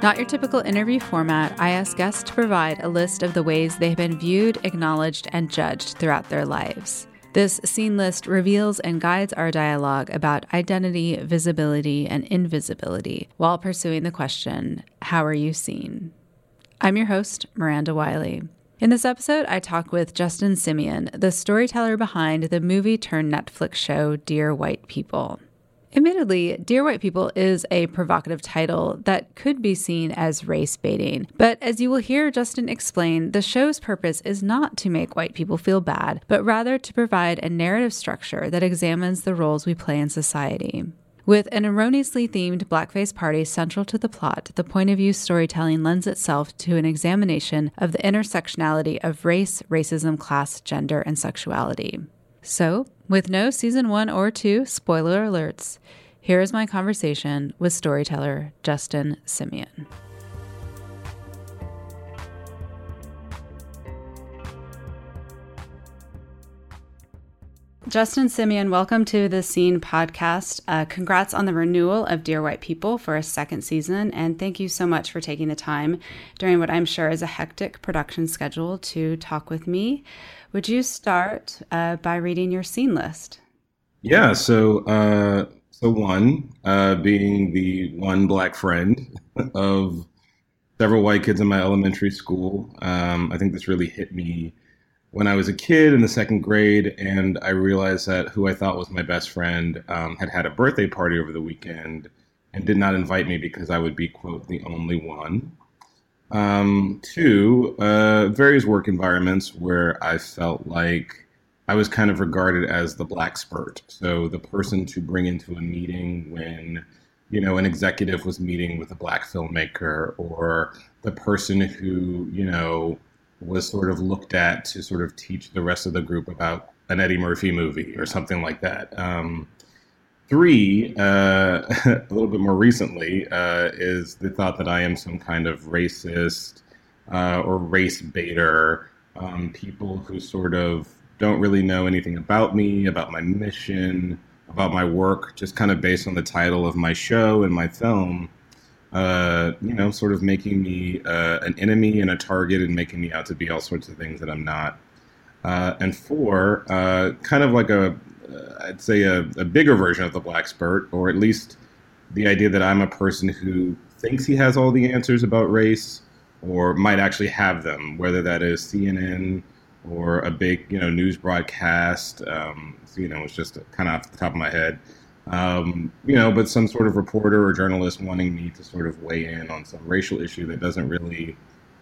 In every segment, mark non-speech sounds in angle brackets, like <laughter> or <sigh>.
Not your typical interview format, I ask guests to provide a list of the ways they have been viewed, acknowledged, and judged throughout their lives. This seen list reveals and guides our dialogue about identity, visibility, and invisibility while pursuing the question How are you seen? I'm your host, Miranda Wylie. In this episode, I talk with Justin Simien, the storyteller behind the movie turned Netflix show Dear White People. Admittedly, Dear White People is a provocative title that could be seen as race baiting. But as you will hear Justin explain, the show's purpose is not to make white people feel bad, but rather to provide a narrative structure that examines the roles we play in society. With an erroneously themed blackface party central to the plot, the point of view storytelling lends itself to an examination of the intersectionality of race, racism, class, gender, and sexuality. So, with no season one or two spoiler alerts, here is my conversation with storyteller Justin Simien. Justin Simien, welcome to the Seen podcast. Uh, congrats on the renewal of Dear White People for a second season, and thank you so much for taking the time during what I'm sure is a hectic production schedule to talk with me. Would you start uh, by reading your seen list? Yeah. So, uh, so one uh, being the one black friend <laughs> of several white kids in my elementary school. Um, I think this really hit me when I was a kid in the second grade, and I realized that who I thought was my best friend um, had had a birthday party over the weekend and did not invite me because I would be quote the only one. Um, two, uh, various work environments where I felt like I was kind of regarded as the blaxpert. So the person to bring into a meeting when, you know, an executive was meeting with a black filmmaker or the person who, you know, was sort of looked at to sort of teach the rest of the group about an Eddie Murphy movie or something like that. Um, Three, uh, <laughs> a little bit more recently, uh, is the thought that I am some kind of racist uh, or race baiter. Um, people who sort of don't really know anything about me, about my mission, about my work, just kind of based on the title of my show and my film. Uh, you know, sort of making me uh, an enemy and a target and making me out to be all sorts of things that I'm not. Uh, and four, uh, kind of like a uh, I'd say a, a, bigger version of the blaxpert, or at least the idea that I'm a person who thinks he has all the answers about race, or might actually have them, whether that is CNN or a big you know news broadcast. Um, so, you know, it's just kind of off the top of my head. Um, you know, but some sort of reporter or journalist wanting me to sort of weigh in on some racial issue that doesn't really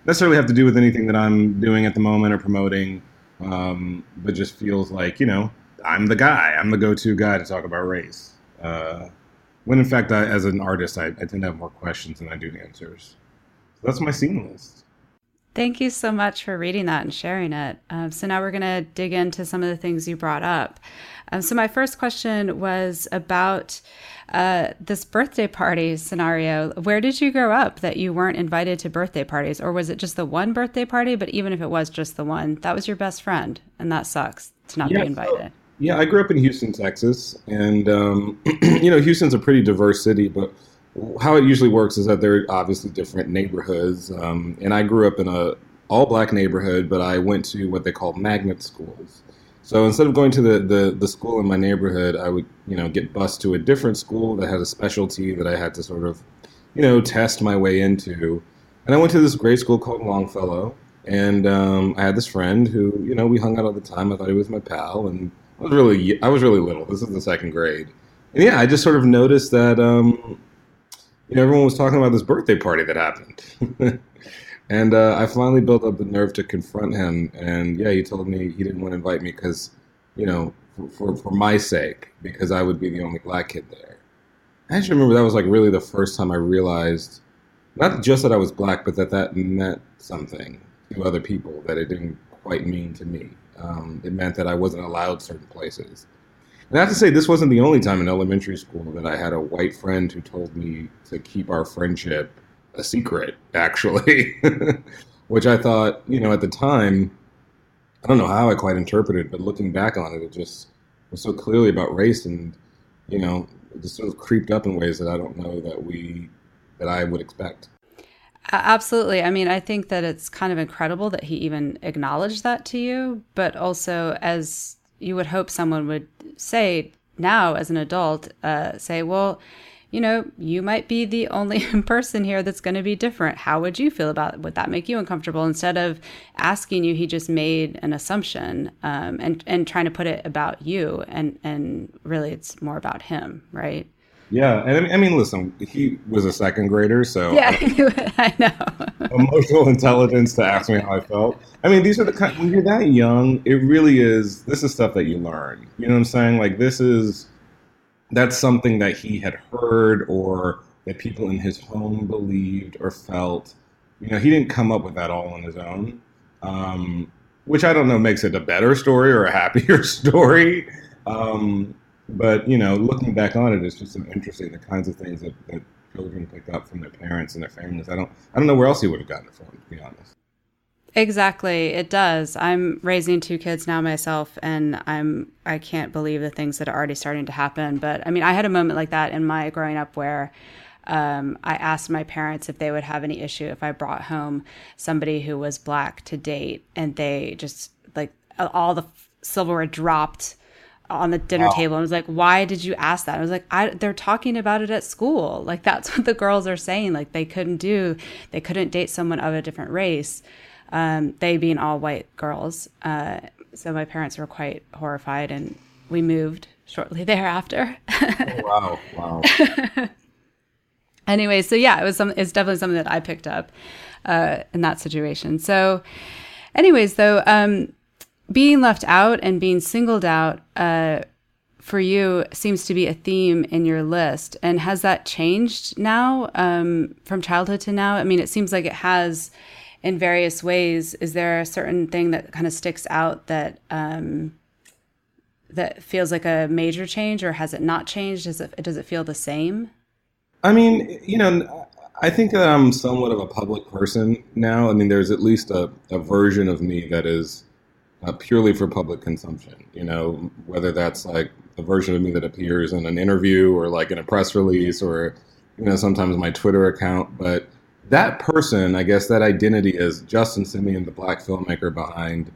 necessarily have to do with anything that I'm doing at the moment or promoting, um, but just feels like you know I'm the guy. I'm the go-to guy to talk about race. Uh, when in fact, I, as an artist, I, I, tend to have more questions than I do answers. So that's my seen list. Thank you so much for reading that and sharing it. Um, so now we're going to dig into some of the things you brought up. Um, so my first question was about uh, this birthday party scenario. Where did you grow up that you weren't invited to birthday parties, or was it just the one birthday party? But even if it was just the one, that was your best friend, and that sucks to not yeah, be invited. So- yeah, I grew up in Houston, Texas, and um, <clears throat> you know, Houston's a pretty diverse city, but how it usually works is that there are obviously different neighborhoods. Um, and I grew up in a all black neighborhood, but I went to what they call magnet schools. So instead of going to the, the, the school in my neighborhood, I would, you know, get bused to a different school that had a specialty that I had to sort of, you know, test my way into. And I went to this grade school called Longfellow. And um, I had this friend who, you know, we hung out all the time. I thought he was my pal. And I was really I was really little. This is the second grade, and yeah, I just sort of noticed that um, you know everyone was talking about this birthday party that happened. <laughs> And uh, I finally built up the nerve to confront him. And yeah, he told me he didn't want to invite me because, you know, for, for, for my sake, because I would be the only black kid there. I actually remember that was like really the first time I realized not just that I was black, but that that meant something to other people that it didn't quite mean to me. Um, it meant that I wasn't allowed certain places. And I have to say, this wasn't the only time in elementary school that I had a white friend who told me to keep our friendship a secret, actually, <laughs> which I thought, you know, at the time, I don't know how I quite interpreted, but looking back on it, it just was so clearly about race and, you know, it just sort of creeped up in ways that I don't know that we, that I would expect. Absolutely. I mean, I think that it's kind of incredible that he even acknowledged that to you, but also as you would hope someone would say now as an adult, uh, say, well, you know, you might be the only <laughs> person here that's going to be different. How would you feel about it? Would that make you uncomfortable? Instead of asking you, he just made an assumption um, and and trying to put it about you, and and really, it's more about him, right? Yeah, and I mean, listen, he was a second grader, so yeah, I, <laughs> know emotional <laughs> intelligence to ask me how I felt. I mean, these are the kind when you're that young, it really is. This is stuff that you learn. You know what I'm saying? Like this is that's something that he had heard or that people in his home believed or felt. You know, he didn't come up with that all on his own, um, which I don't know makes it a better story or a happier <laughs> story. Um, but you know, looking back on it, it's just so interesting the kinds of things that, that children pick up from their parents and their families. I don't, I don't know where else he would have gotten it from, to be honest. Exactly, it does. I'm raising two kids now myself, and I'm I can't believe the things that are already starting to happen. But I mean, I had a moment like that in my growing up where um, I asked my parents if they would have any issue if I brought home somebody who was black to date, and they just like all the silverware dropped on the dinner wow. table and was like why did you ask that i was like I, they're talking about it at school like that's <laughs> what the girls are saying like they couldn't do they couldn't date someone of a different race um, they being all white girls. Uh, so my parents were quite horrified, and we moved shortly <laughs> thereafter. oh, wow! Wow. <laughs> anyway, so yeah, it was some. It's definitely something that I picked up uh, in that situation. So, anyways, though, um, being left out and being singled out. Uh, for you seems to be a theme in your list. And has that changed now um, from childhood to now? I mean, it seems like it has in various ways. Is there a certain thing that kind of sticks out that um, that feels like a major change, or has it not changed? Does it does it feel the same? I mean, you know, I think that I'm somewhat of a public person now. I mean, there's at least a, a version of me that is uh, purely for public consumption. You know, whether that's like a version of me that appears in an interview or like in a press release or you know sometimes my Twitter account, but that person, I guess that identity is Justin Simien, the black filmmaker behind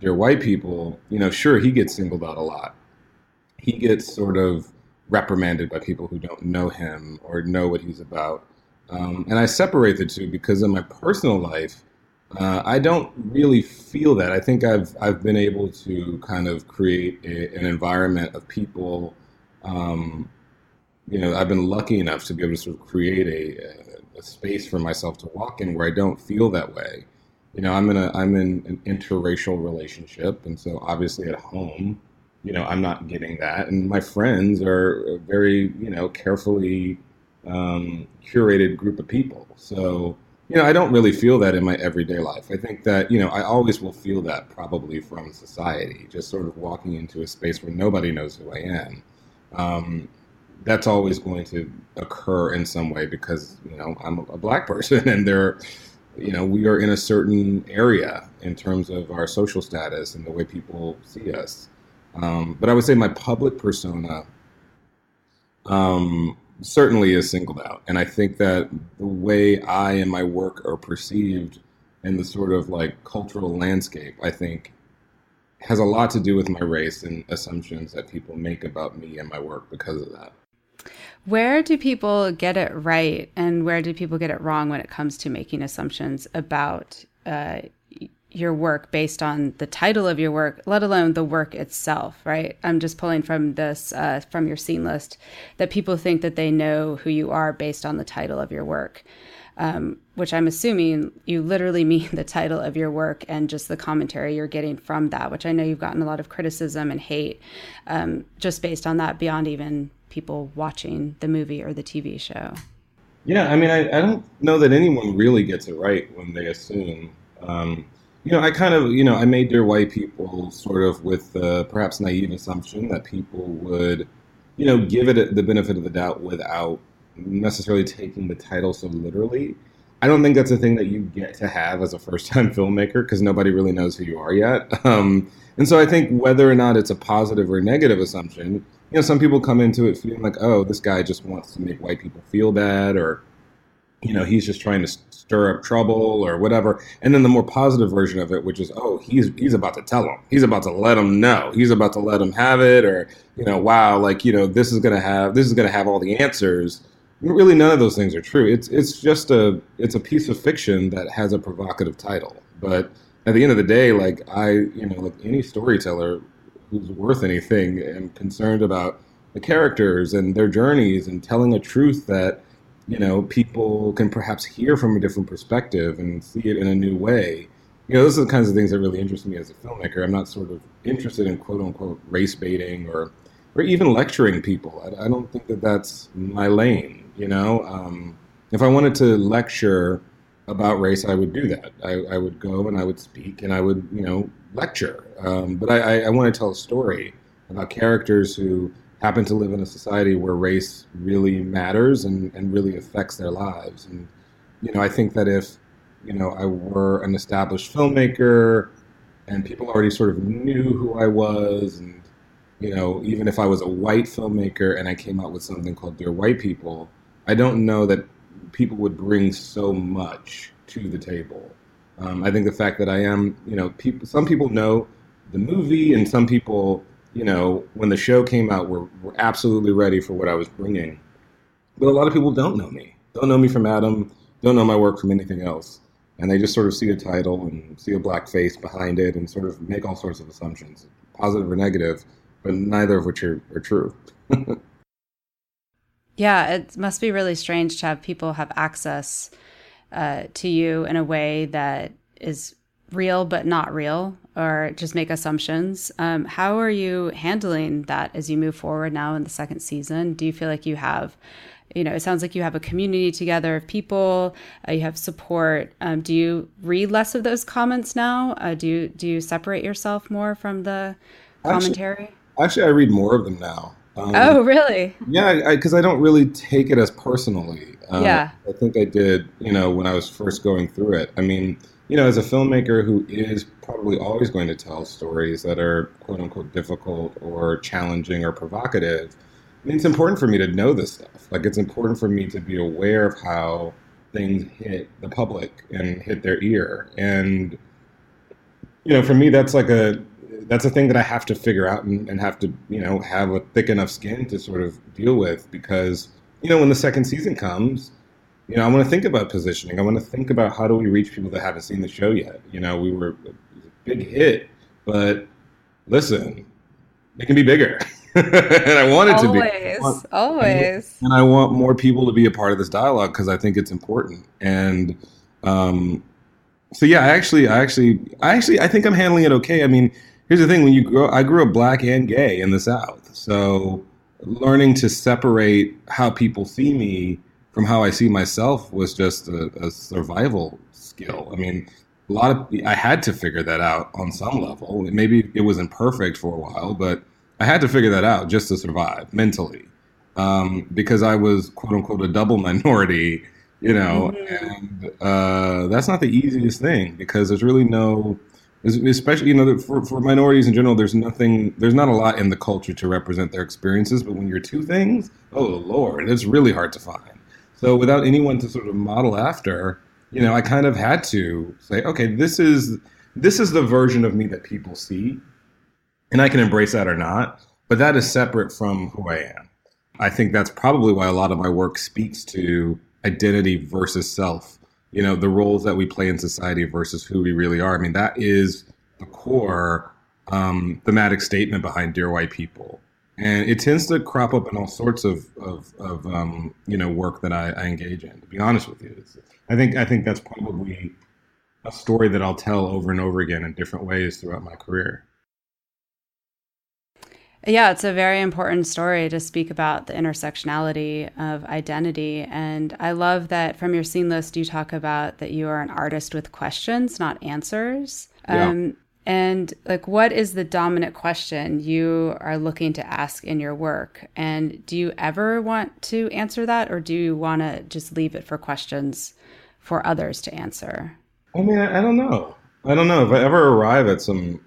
Dear White People, you know, sure, he gets singled out a lot. He gets sort of reprimanded by people who don't know him or know what he's about. Um, and I separate the two because in my personal life, uh, I don't really feel that. I think I've I've been able to kind of create a, an environment of people. Um, you know, I've been lucky enough to be able to sort of create a, a space for myself to walk in where I don't feel that way. You know, I'm in a I'm in an interracial relationship, and so obviously at home, you know, I'm not getting that, and my friends are a very you know carefully um, curated group of people. So you know, I don't really feel that in my everyday life. I think that you know I always will feel that probably from society, just sort of walking into a space where nobody knows who I am. Um, that's always going to occur in some way because you know I'm a black <laughs> person and there you know we are in a certain area in terms of our social status and the way people see us um, but I would say my public persona um, certainly is singled out and I think that the way I and my work are perceived in the sort of like cultural landscape I think has a lot to do with my race and assumptions that people make about me and my work because of that. Where do people get it right and where do people get it wrong when it comes to making assumptions about uh, your work based on the title of your work, let alone the work itself, right? I'm just pulling from this, uh, from your seen list, that people think that they know who you are based on the title of your work. um, which I'm assuming you literally <laughs> mean the title of your work and just the commentary you're getting from that, which I know you've gotten a lot of criticism and hate um, just based on that, beyond even people watching the movie or the TV show. Yeah, I mean, I, I don't know that anyone really gets it right when they assume. Um, you know, I kind of, you know, I made Dear White People sort of with the perhaps naive assumption that people would, you know, give it the benefit of the doubt without necessarily taking the title so literally. I don't think that's a thing that you get to have as a first time <laughs> filmmaker because nobody really knows who you are yet. <laughs> Um, and so I think whether or not it's a positive or negative assumption, you know, some people come into it feeling like, oh, this guy just wants to make white people feel bad or, you know, he's just trying to stir up trouble or whatever. And then the more positive version of it, which is, oh, he's he's about to tell him, he's about to let him know, he's about to let him have it, or you know, wow, like you know, this is gonna have this is gonna have all the answers really none of those things are true. It's it's just a it's a piece of fiction that has a provocative title. But at the end of the day, like I, you know, like any storyteller who's worth anything, am concerned about the characters and their journeys and telling a truth that you know people can perhaps hear from a different perspective and see it in a new way. You know, those are the kinds of things that really interest me as a filmmaker. I'm not sort of interested in quote unquote race baiting or or even lecturing people. I, I don't think that that's my lane. You know, um, if I wanted to lecture about race, I would do that. I, I, would go and I would speak and I would, you know, lecture. Um, but I, I, I want to tell a story about characters who happen to live in a society where race really matters and, and really affects their lives. And, you know, I think that if, you know, I were an established filmmaker and people already sort of knew who I was and, you know, even if I was a white filmmaker and I came out with something called Dear White People, I don't know that people would bring so much to the table. Um, I think the fact that I am, you know, people, some people know the movie, and some people, you know, when the show came out, were, were absolutely ready for what I was bringing. But a lot of people don't know me, don't know me from Adam, don't know my work from anything else. And they just sort of see a title and see a black face behind it and sort of make all sorts of assumptions, positive or negative, but neither of which are, are true. <laughs> Yeah, it must be really strange to have people have access uh, to you in a way that is real but not real, or just make assumptions. Um, how are you handling that as you move forward now in the second season? Do you feel like you have, you know, it sounds like you have a community together of people. Uh, you have support. Um, do you read less of those comments now? Uh, do you do you separate yourself more from the commentary? Actually, actually, I read more of them now. Um, oh, really? Yeah, because I, I, don't really take it as personally. Um, yeah. I think I did, you know, when I was first going through it. I mean, you know, as a filmmaker who is probably always going to tell stories that are quote unquote difficult or challenging or provocative, I mean, it's important for me to know this stuff. Like, it's important for me to be aware of how things hit the public and hit their ear. And, you know, for me, that's like a that's a thing that I have to figure out and, and have to, you know, have a thick enough skin to sort of deal with because, you know, when the second season comes, you know, I want to think about positioning. I want to think about how do we reach people that haven't seen the show yet. You know, we were a big hit, but listen, it can be bigger. <laughs> and I want it always, to be. Always, always. And I want more people to be a part of this dialogue because I think it's important. And um, so, yeah, I actually, I actually, I actually, I think I'm handling it okay. I mean, here's the thing: when you grow, I grew up black and gay in the South, so learning to separate how people see me from how I see myself was just a, a survival skill. I mean, a lot of I had to figure that out on some level. Maybe it wasn't perfect for a while, but I had to figure that out just to survive mentally, um, because I was quote unquote a double minority, you know, mm-hmm. and uh, that's not the easiest thing because there's really no especially you know for, for minorities in general there's nothing there's not a lot in the culture to represent their experiences but when you're two things oh lord it's really hard to find so without anyone to sort of model after you know i kind of had to say okay this is this is the version of me that people see and i can embrace that or not but that is separate from who i am. I think that's probably why a lot of my work speaks to identity versus self you know the roles that we play in society versus who we really are. I mean that is the core um, thematic statement behind dear white people and it tends to crop up in all sorts of of, of um, you know work that I, I, engage in. To be honest with you, it's, I think I think that's probably a story that I'll tell over and over again in different ways throughout my career. Yeah, it's a very important story to speak about the intersectionality of identity. And I love that from your seen list, you talk about that you are an artist with questions, not answers. Yeah. Um, and like, what is the dominant question you are looking to ask in your work? And do you ever want to answer that, or do you want to just leave it for questions for others to answer? I mean, I don't know. I don't know if I ever arrive at some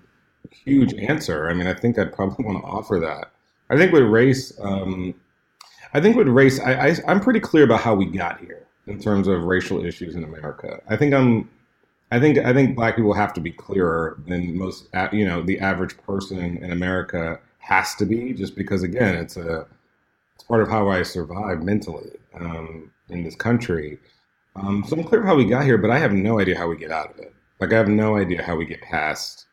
huge answer. I mean, I think I'd probably want to offer that. I think with race, um, I think with race, I, I, I'm pretty clear about how we got here in terms of racial issues in America. I think I'm, I think I think black people have to be clearer than most. You know, the average person in America has to be, just because again, it's a it's part of how I survive mentally um, in this country. Um, so I'm clear how we got here, but I have no idea how we get out of it. Like I have no idea how we get past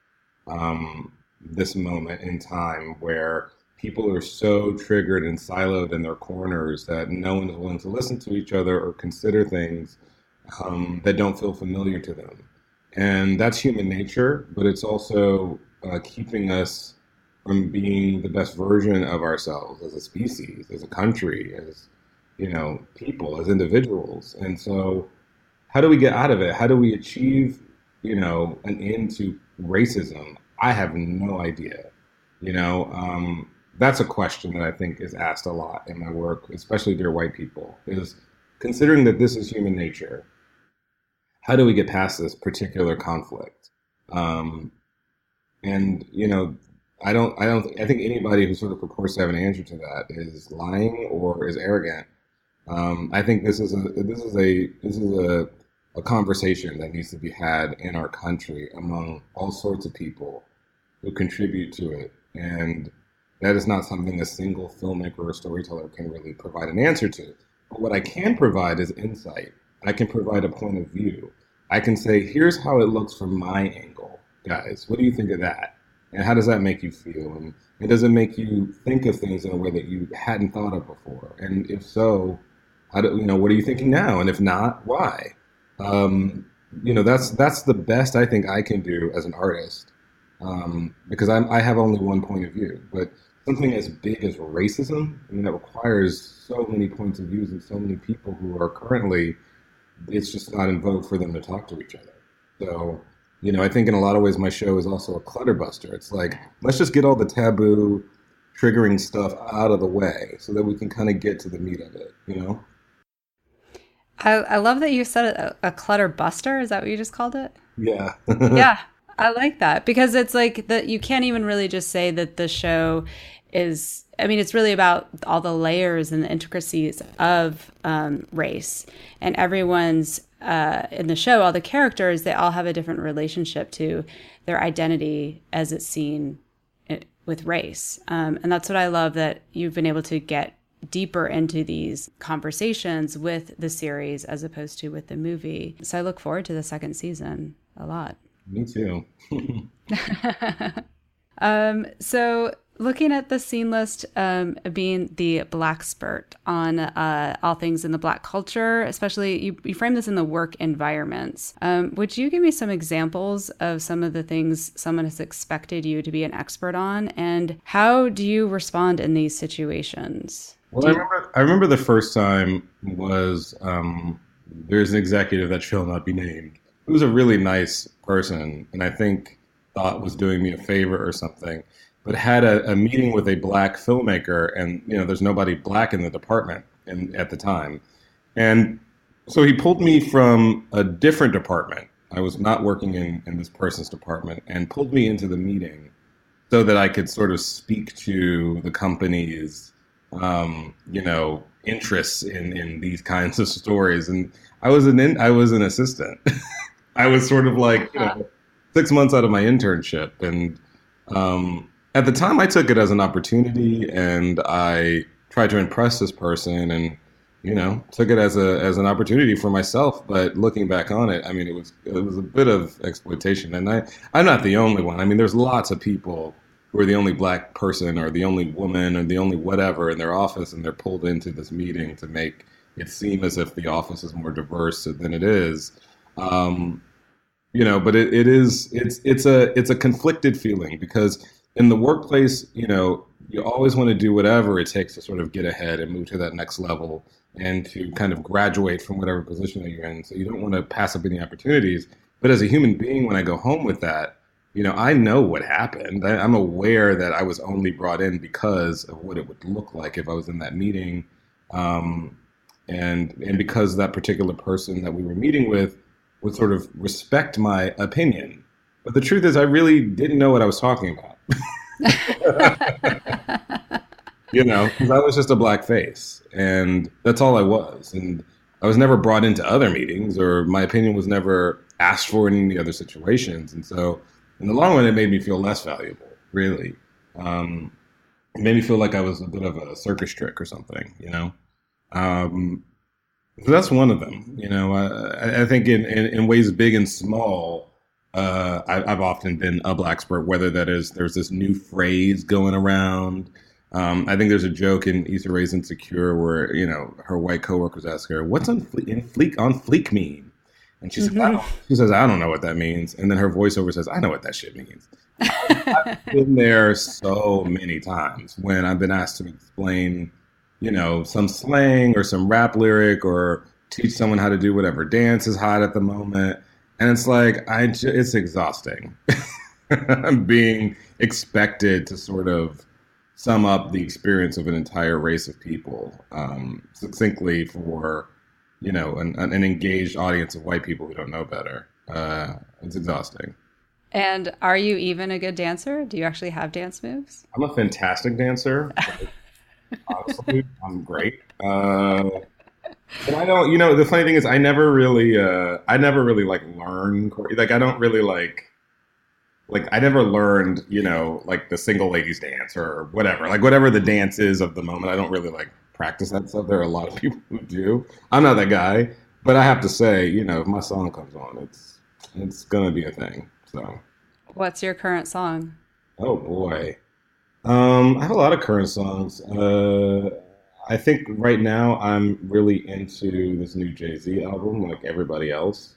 um, this moment in time where people are so triggered and siloed in their corners that no one is willing to listen to each other or consider things um, that don't feel familiar to them. And that's human nature, but it's also uh, keeping us from being the best version of ourselves as a species, as a country, as you know, people, as individuals. And so, how do we get out of it? How do we achieve, you know, an end to racism? I have no idea. You know, um, that's a question that I think is asked a lot in my work, especially dear white people, is considering that this is human nature, how do we get past this particular conflict? Um, and you know, I don't, I don't, I think anybody who sort of purports to have an answer to that is lying or is arrogant. Um, I think this is a, this is a, this is a, a conversation that needs to be had in our country among all sorts of people who contribute to it. And that is not something a single filmmaker or storyteller can really provide an answer to. But what I can provide is insight. I can provide a point of view. I can say, here's how it looks from my angle, guys. What do you think of that? And how does that make you feel? And, and does it make you think of things in a way that you hadn't thought of before? And if so, how do, you know, what are you thinking now? And if not, why? Um, you know, that's that's the best I think I can do as an artist um, because I'm, I have only one point of view. But something as big as racism, I mean, that requires so many points of views and so many people who are currently, it's just not in vogue for them to talk to each other. So, you know, I think in a lot of ways my show is also a clutterbuster. It's like, let's just get all the taboo, triggering stuff out of the way so that we can kind of get to the meat of it, you know? I, I love that you said a, a clutter buster. Is that what you just called it? Yeah. <laughs> yeah. I like that because it's like that you can't even really just say that the show is I mean, it's really about all the layers and the intricacies of um, race, and everyone's uh, in the show. All the characters they all have a different relationship to their identity as it's seen eh, with race, um, and that's what I love that you've been able to get deeper into these conversations with the series as opposed to with the movie. So I look forward to the second season a lot. Me too. <laughs> <laughs> um, so looking at the seen list um, being the blaxpert on uh, all things in the black culture especially you, you frame this in the work environments. Um, would you give me some examples of some of the things someone has expected you to be an expert on? And how do you respond in these situations? Well i remember i remember the first time was um, there's an executive that shall not be named. Who was a really nice person and I think thought was doing me a favor or something, but had a, a meeting with a black filmmaker and you know there's nobody black in the department in, at the time. And so he pulled me from a different department. I was not working in, in this person's department and pulled me into the meeting so that I could sort of speak to the company's, um, you know, interests in, in these kinds of stories. And I was an in, I was an assistant. <laughs> I was sort of like you know, six months out of my internship, and um, at the time I took it as an opportunity, and I tried to impress this person, and you know took it as a as an opportunity for myself. But looking back on it, I mean, it was it was a bit of exploitation, and I I'm not the only one. I mean, there's lots of people who are the only black person or the only woman or the only whatever in their office, and they're pulled into this meeting to make it seem as if the office is more diverse than it is. Um, you know, but it, it is it's it's a it's a conflicted feeling because in the workplace, you know, you always want to do whatever it takes to sort of get ahead and move to that next level and to kind of graduate from whatever position that you're in. So you don't want to pass up any opportunities. But as a human being, when I go home with that, you know, I know what happened. I, am aware that I was only brought in because of what it would look like if I was in that meeting, um, and and because that particular person that we were meeting with would sort of respect my opinion. But the truth is, I really didn't know what I was talking about. <laughs> you know, because I was just a black face, and that's all I was. And I was never brought into other meetings, or my opinion was never asked for in any other situations. And so, in the long run, it made me feel less valuable. Really, um, it made me feel like I was a bit of a circus trick or something. You know, um, so that's one of them. You know, I, I think in, in, in ways big and small uh, I, have often been a black expert, whether that is there's this new phrase going around. Um, I think there's a joke in Issa Rae's Insecure where you know her white coworkers ask her, "What's on fle- in fleek on fleek mean?" And she mm-hmm. says, "She says I don't know what that means." And then her voiceover says, "I know what that shit means." I've been there so many times when I've been asked to explain, you know, some slang or some rap lyric or teach someone how to do whatever dance is hot at the moment and it's like I it's exhausting. <laughs> Being expected to sort of sum up the experience of an entire race of people um, succinctly for you know an, an, engaged audience of white people who don't know better. Uh, it's exhausting. And are you even a good dancer? Do you actually have dance moves? I'm a fantastic dancer. <laughs> Honestly, I'm great. Uh, but I don't. You know, the funny thing is, I never really, uh, I never really like learn. Like, I don't really like, like, I never learned. You know, like the single ladies dance or whatever. Like, whatever the dance is of the moment. I don't really like practice that stuff. There are a lot of <laughs> people who do. I'm not that guy, but I have to say, you know, if my song comes on, it's it's gonna be a thing. So, what's your current song? Oh boy, um, I have a lot of current songs. Uh I think right now I'm really into this new Jay Z album, like everybody else.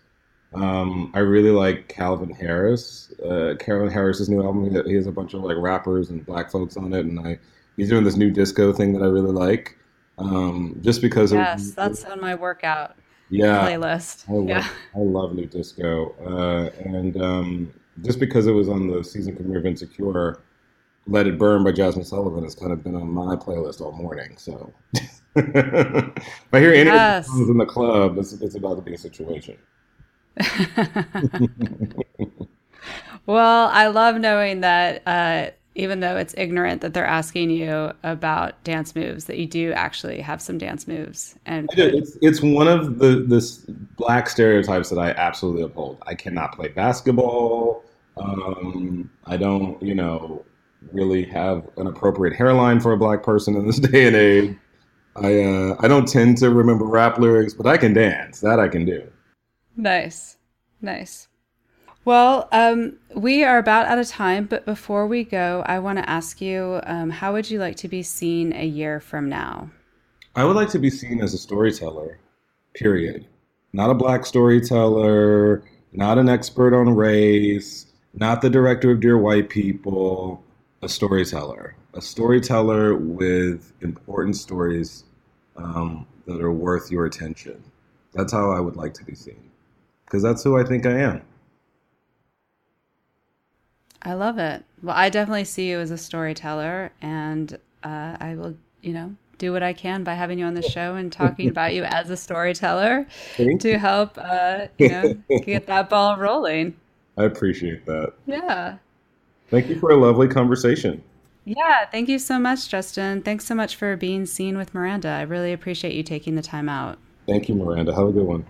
Um, I really like Calvin Harris. Uh, Calvin Harris's new album. He has a bunch of like rappers and black folks on it, and I he's doing this new disco thing that I really like. Um, just because yes, it, that's on my workout yeah playlist. I love, yeah, I love new disco, uh, and um, just because it was on the season premiere of Insecure let It Burn by Jazmine Sullivan has kind of been on my playlist all morning. So <laughs> if I hear any yes. songs in the club, it's, it's about to be a situation. <laughs> well, I love knowing that uh, even though it's ignorant that they're asking you about dance moves, that you do actually have some dance moves. And it's, it's one of the this black stereotypes that I absolutely uphold. I cannot play basketball. Um, I don't, you know, really have an appropriate hairline for a black person in this <laughs> day and age. I uh, I don't tend to remember rap lyrics, but I can dance. That I can do. Nice, nice. Well, um, we are about out of time, but before we go, I want to ask you, um, how would you like to be seen a year from now? I would like to be seen as a storyteller. Period. Not a black storyteller. Not an expert on race. Not the director of Dear White People a storyteller, a storyteller with important stories um, that are worth your attention. That's how I would like to be seen, because that's who I think I am. I love it. Well, I definitely see you as a storyteller, and uh, I will, you know, do what I can by having you on the show and talking about you as a storyteller to help, uh, you know, get that ball rolling. <laughs> I appreciate that. Yeah. Thank you for a lovely conversation. Yeah, thank you so much, Justin. Thanks so much for being seen with Miranda. I really appreciate you taking the time out. Thank you, Miranda. Have a good one.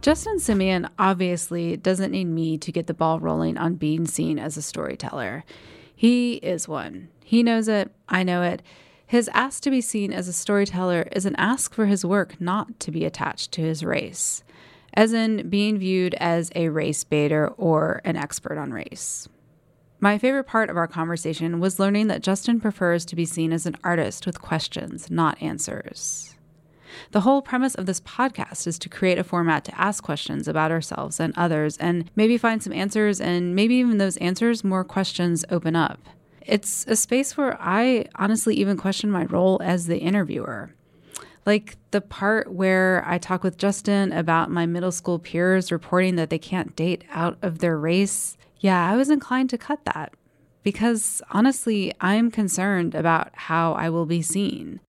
Justin Simien obviously doesn't need me to get the ball rolling on being seen as a storyteller. He is one. He knows it. I know it. His ask to be seen as a storyteller is an ask for his work not to be attached to his race, as in being viewed as a race baiter or an expert on race. My favorite part of our conversation was learning that Justin prefers to be seen as an artist with questions, not answers. The whole premise of this podcast is to create a format to ask questions about ourselves and others and maybe find some answers, and maybe even those answers, more questions open up. It's a space where I honestly even question my role as the interviewer. Like the part where I talk with Justin about my middle school peers reporting that they can't date out of their race yeah, I was inclined to cut that because honestly, I'm concerned about how I will be seen.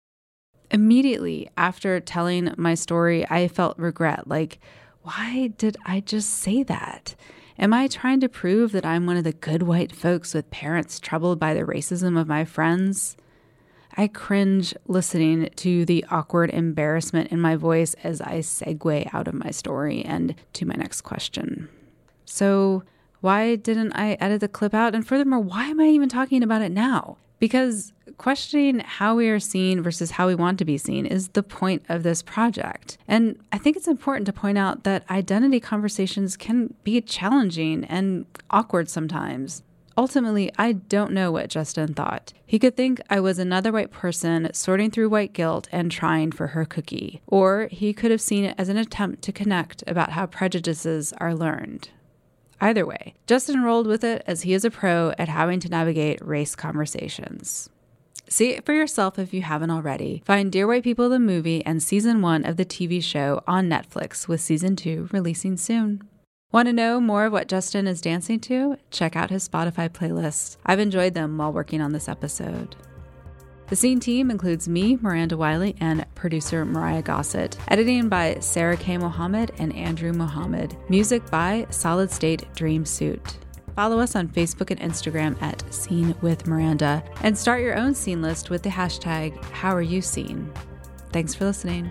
Immediately after telling my story, I felt regret like, why did I just say that? Am I trying to prove that I'm one of the good white folks with parents troubled by the racism of my friends? I cringe listening to the awkward embarrassment in my voice as I segue out of my story and to my next question. So, why didn't I edit the clip out? And furthermore, why am I even talking about it now? Because questioning how we are seen versus how we want to be seen is the point of this project. And I think it's important to point out that identity conversations can be challenging and awkward sometimes. Ultimately, I don't know what Justin thought. He could think I was another white person sorting through white guilt and trying for her cookie. Or he could have seen it as an attempt to connect about how prejudices are learned. Either way, Justin rolled with it as he is a pro at having to navigate race conversations. See it for yourself if you haven't already. Find Dear White People the movie and season one of the TV show on Netflix, with season two releasing soon. Want to know more of what Justin is dancing to? Check out his Spotify playlist. I've enjoyed them while working on this episode. The Seen team includes me, Miranda Wylie, and producer Myrriah Gossett. Editing by Sarah Kaye Mohammad and Andrew Mohammad. Music by Solid State Dream Suit. Follow us on Facebook and Instagram at Seen with Miranda and start your own seen list with the hashtag How Are You Seen. Thanks for listening.